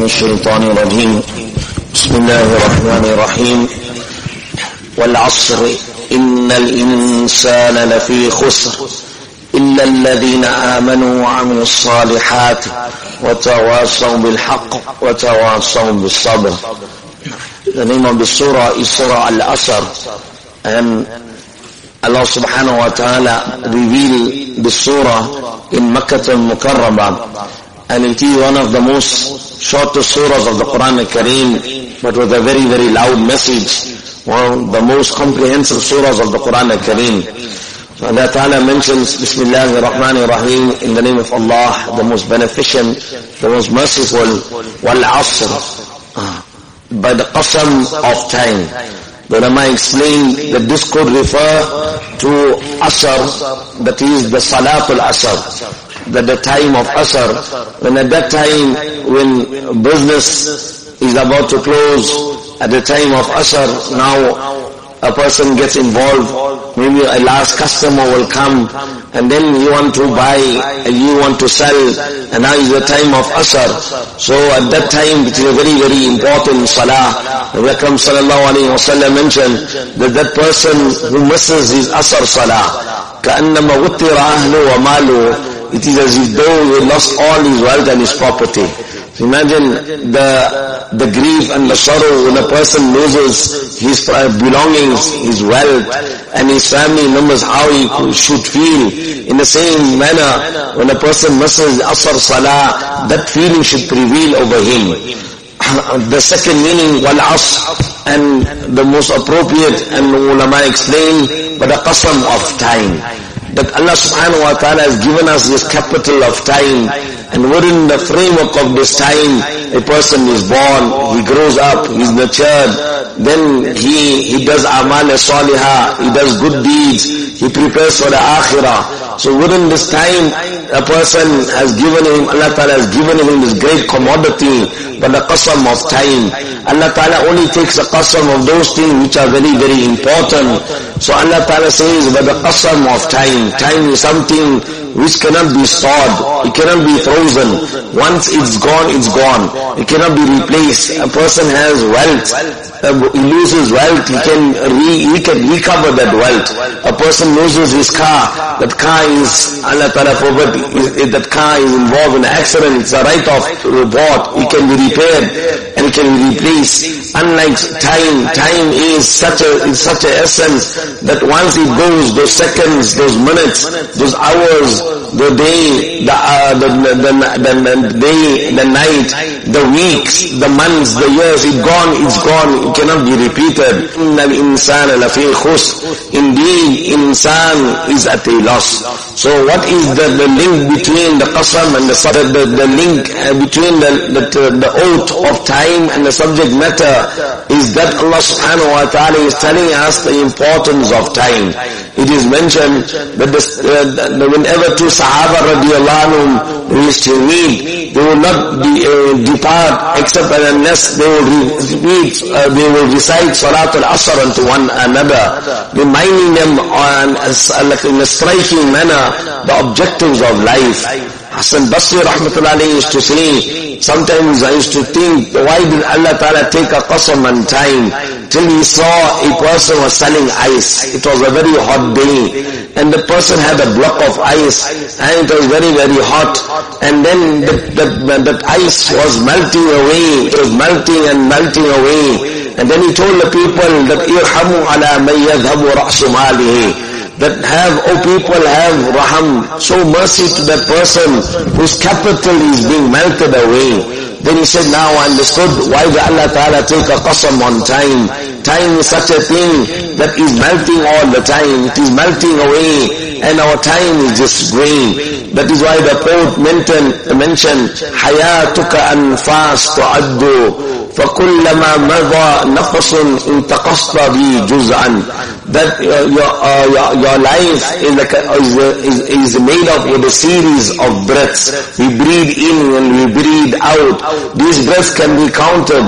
من الشيطان الرجيم. بسم الله الرحمن الرحيم. والعصر. إن الإنسان لفي خسر. إلا الذين آمنوا وعملوا الصالحات وتواصوا بالحق وتواصوا بالصبر. لنما بالسورة سورة الأسر أن الله سبحانه وتعالى ريفيل بالسورة إن مكة المكرمة. And it is one of the most shortest surahs of the Quran al-Kareem but with a very very loud message. One of the most comprehensive surahs of the Quran al-Kareem Allah Ta'ala mentions Bismillah ar-Rahman ar-Rahim in the name of Allah the most beneficent the most merciful wal-Asr by the qasam of time. The Ulama explained that this could refer to Asr, that is the Salatul Asr, that the time of Asr, when at that time when business is about to close, at the time of Asr, now a person gets involved, maybe a last customer will come and then you want to buy and you want to sell and now is the time of Asr. So at that time it is a very very important salah. The Akram sallallahu alayhi wa sallam mentioned that that person who misses his Asr salah, كَأَنَّمَا غُتِّرَ أَهْلُ وَمَالُ it is as if though he lost all his wealth and his property. Imagine the the grief and the sorrow when a person loses his belongings, his wealth, and his family members, how he should feel. In the same manner, when a person misses Asr Salah, that feeling should prevail over him. the second meaning, wal asr, and the most appropriate, and ulama explain, but a qasam of time. That Allah subhanahu wa ta'ala has given us this capital of time, and within the framework of this time, a person is born, he grows up, he's nurtured, then he, he does amal salihah, he does good deeds, he prepares for the akhirah. So within this time, a person has given him, Allah Ta'ala has given him this great commodity, but the qasam of time. Allah Ta'ala only takes a qasam of those things which are very, very important. So Allah Ta'ala says, but the qasam of time, time is something which cannot be stored, it cannot be frozen. Once it's gone, it's gone. It cannot be replaced. A person has wealth, he loses wealth, he can, re, he can recover that wealth. A person loses his car, that car is, Allah Ta'ala forbid, that car is involved in an accident, it's a right of reward, it can be repaired can be replaced. Unlike time, time is such a, is such a essence that once it goes, those seconds, those minutes, those hours, the day, the, uh, the, the, the, day, the night, the weeks, the months, the years, it's gone, it's gone, it cannot be repeated. Indeed, insan is at a loss. So what is the, the link between the qasam and the subject, the, the link uh, between the, the, the oath of time and the subject matter is that Allah subhanahu wa ta'ala is telling us the importance of time. It is mentioned that, uh, that whenever two Sahaba radiallahu anhum meet, they will not be, uh, depart except unless they will repeat, uh, they will recite Surat al-Asr unto one another, reminding them on, like in a striking manner, the objectives of life. Hassan Basri rahmatullahi used to say, sometimes I used to think, why did Allah Ta'ala take a qasam on time? till he saw a person was selling ice. It was a very hot day and the person had a block of ice and it was very very hot and then the the the ice was melting away. It was melting and melting away and then he told the people that irhamu ala may yadhamu that have, O oh people, have raham, show mercy to that person whose capital is being melted away. Then he said, now I understood why the Allah Ta'ala take a qasam on time. Time is such a thing that is melting all the time. It is melting away and our time is just graying. That is why the poet mentioned, mentioned حَيَاتُكَ أَنْفَاسْ تُعَدُّ فَكُلَّمَا مَضَى نَفَسٌ انْتَقَصْتَ بِي جُزْعًا that uh, your, uh, your, your life is, like a, is, is, is made up with a series of breaths. We breathe in and we breathe out. These breaths can be counted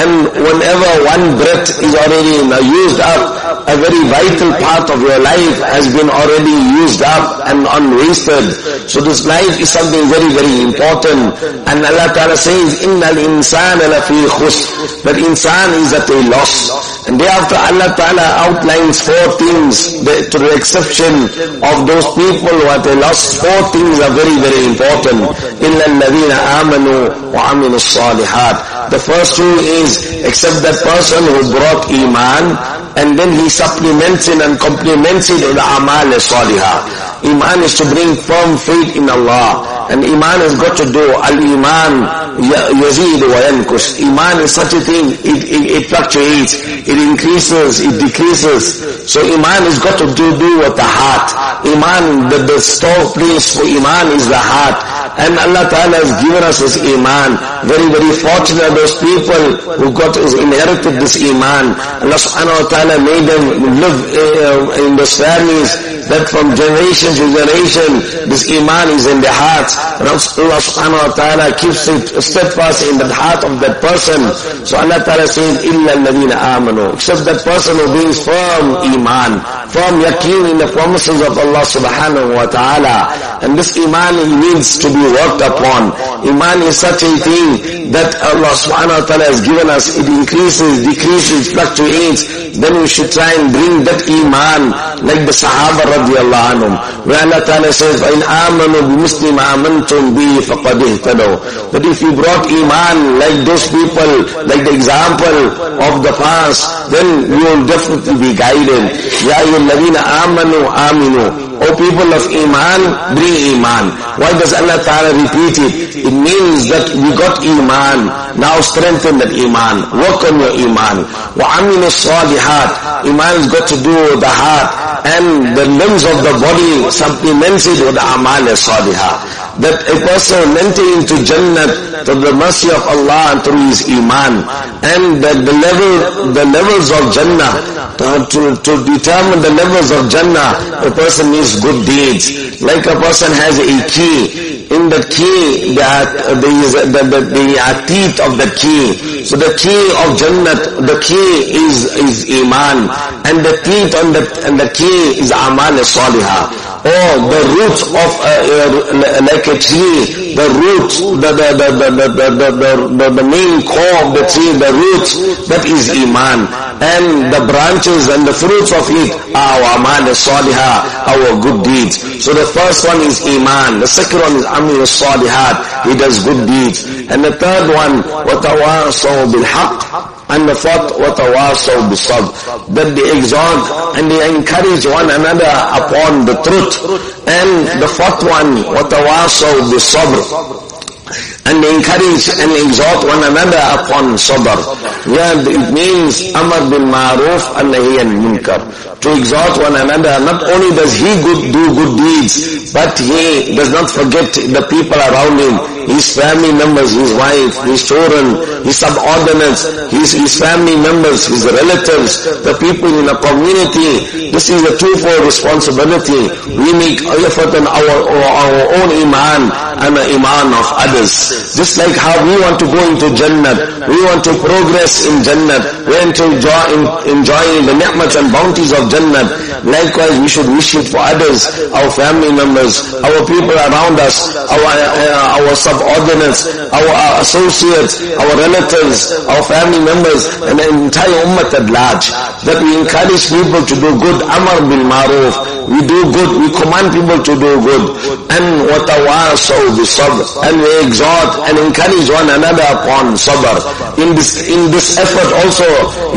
and whenever one breath is already used up, a very vital part of your life has been already used up and unwasted. So this life is something very, very important. And Allah Ta'ala says, إِنَّ الْإِنسَانَ لَفِي خُسْرٍ That insan is at a loss. And thereafter Allah Ta'ala outlines four things to the exception of those people who are at a loss. Four things are very, very important. إِلَّا الَّذِينَ آمَنُوا وَعَمِلُوا الصَّالِحَاتِ The first rule is, except that person who brought Iman, and then he supplements it and complements it with amal salihah. Iman is to bring firm faith in Allah. And Iman has got to do, Al-Iman yazid wa yankus. Iman is such a thing, it, it, it, fluctuates, it increases, it decreases. So Iman has got to do, do with the heart. Iman, the, the store place for Iman is the heart. And Allah Ta'ala has given us this Iman. Very, very fortunate those people who got, is inherited this Iman. Allah Subhanahu Wa Ta'ala made them live uh, in those families that from generation to generation, this Iman is in the heart. And Allah Subhanahu Wa Ta'ala keeps it steadfast in the heart of that person. So Allah Ta'ala says, إِلَّا الَّذِينَ آمَنُوا Except that person who brings firm Iman, firm yaqeen in the promises of Allah Subhanahu Wa Ta'ala. And this Iman needs to be worked upon. Iman is such a thing that Allah subhanahu wa ta'ala has given us. It increases, decreases, fluctuates. Then we should try and bring that Iman like the Sahaba radiallahu anhum. Where Allah ta'ala says, فَإِنْ آمَنُوا بِمِسْلِ مَا آمَنْتُمْ بِهِ فَقَدْ اهْتَدَوْا That if you brought Iman like those people, like the example of the past, then you will definitely be guided. يَا أَيُّ الَّذِينَ آمَنُوا آمِنُوا O people of Iman, bring Iman. Why does Allah Ta'ala repeat it? It means that we got Iman. Now strengthen that Iman. Work on your Iman. وَعَمِلُ الصَّالِحَاتِ Iman has got to do with the heart. And the limbs of the body supplemented with Amal salihah that a person entering into Jannah through the mercy of Allah and through his Iman and that the level, the levels of Jannah to, to, determine the levels of Jannah a person needs good deeds like a person has a key in the key, that there is the, the, the teeth of the key. So the key of Jannah, the key is, is Iman. And the teeth on the, and the key is Amal Salihah or the root of a, like a tree, the root, the, the, the, the, the, the, the, main core of the tree, the root, that is Iman. And the branches and the fruits of it are our Amal Salihah, our good deeds. So the first one is Iman, the second one is Amir Salihat, he does good deeds. And the third one, وَتَوَاصَوْا بِالْحَقِّ and the fourth, وَتَوَاصَوْا بِالصَّبْرِ That they exhort and they encourage one another upon the truth. And the fourth one, وَتَوَاصَوْا بِالصَّبْرِ and encourage and exhort one another upon sabr. Yeah, it means amar bil ma'ruf and nahi munkar. To exhort one another, not only does he good, do good deeds, but he does not forget the people around him, his family members, his wife, his children, his subordinates, his, his family members, his relatives, the people in the community. This is a twofold responsibility. We make effort on our, our own iman and the iman of others. Just like how we want to go into Jannah, we want to progress in Jannah, we want to enjoy, enjoy the ni'mats and bounties of Jannah. Likewise, we should wish it for others, our family members, our people around us, our, uh, our subordinates, our uh, associates, our relatives, our family members, and the entire ummah at large. That we encourage people to do good, amar bil maruf. We do good, we command people to do good. And what watawasaw bisabr. And we exhort and encourage one another upon sabr. In this, in this effort also,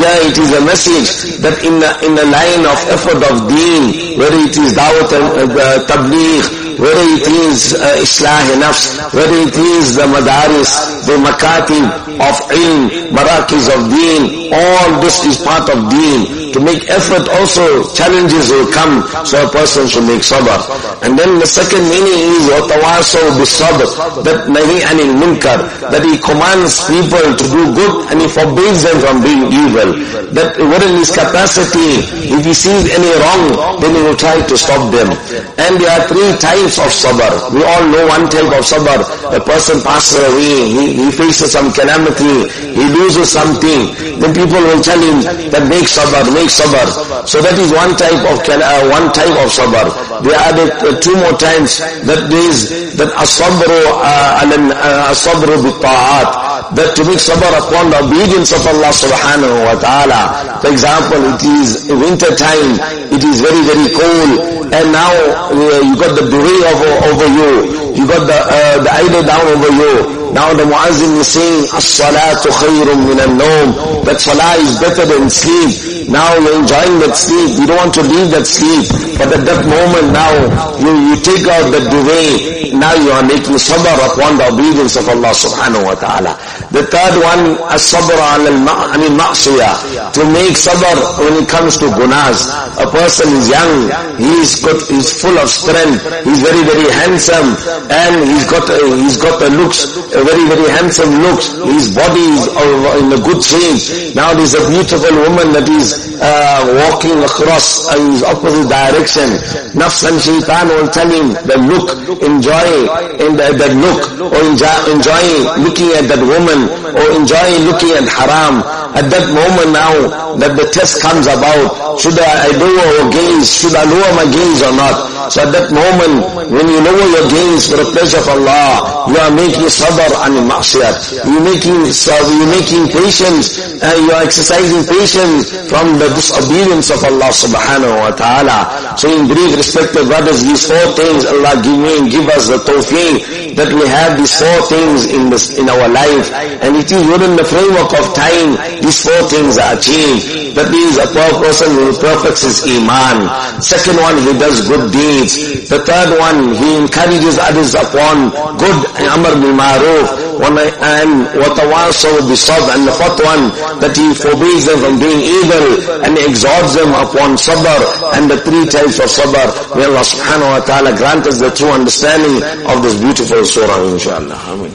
yeah, it is a message that in the, in the line of effort of deen, whether it is dawat and uh, tabligh, whether it is uh, Islah Nafs, whether it is the Madaris, the Makatib of Ilm, Marakiz of Deen, all this is part of deen. To make effort also, challenges will come, so a person should make sabr. And then the second meaning is, وَتَوَاسَوْ بِالصَّبْرِ That nahi anil munkar, that he commands people to do good and he forbids them from being evil. That within his capacity, if he sees any wrong, then he will try to stop them. And there are three types of sabr. We all know one type of sabr. A person passes away, he, he faces some calamity, he loses something, then people will tell him that make sabr, make sabr. So that is one type of uh, one type of sabr. They added uh, two more times that there is that as-sabru uh, as-sabru bi-ta'at that to make sabr upon the obedience of Allah subhanahu wa ta'ala. For example, it is winter time, it is very, very cold, and now uh, you got the duree over, over you, you got the, uh, the idol down over you, now the muazzin is saying, As-salatu khayrun min al-nawm. That salah is better than sleep. Now you're enjoying that sleep. You don't want to leave that sleep. But at that moment now, you, you take out the duvet. Now you are making sabr upon the obedience of Allah subhanahu wa ta'ala. The third one, as-sabr al-ma'siyah. To make sabr when it comes to gunas. A person is young, he is he's full of strength, he's very, very handsome, and he's got, uh, he's got the looks, a very, very handsome looks. His body is in a good shape. Now there's a beautiful woman that is uh, walking across uh, his opposite direction. Nafs and shaitan will tell him the look, enjoy in the, the look, or enjoy, enjoy looking at that woman, or enjoy looking at haram. At that moment now that the test comes about, should I, I lower or gaze, should I lower my gaze or not? So at that moment, when you lower your gaze for the pleasure of Allah, you are making sabr and ma'siyat. You're making, you're making patience, uh, you are exercising patience from the disobedience of Allah subhanahu wa ta'ala. So in brief, respected brothers, these four things Allah give me and give us the tawfiq that we have these four things in this, in our life. And it is within the framework of time, these four things are achieved. That means a poor person who perfects his iman. Second one, he does good deeds. The third one, he encourages others upon good amr bil maruf and watawasaw bisabr. And the fourth one, that he forbids them from doing evil and exhorts them upon sabr and the three types of sabr. May Allah subhanahu wa ta'ala grant us the true understanding of this beautiful surah inshallah. Amin.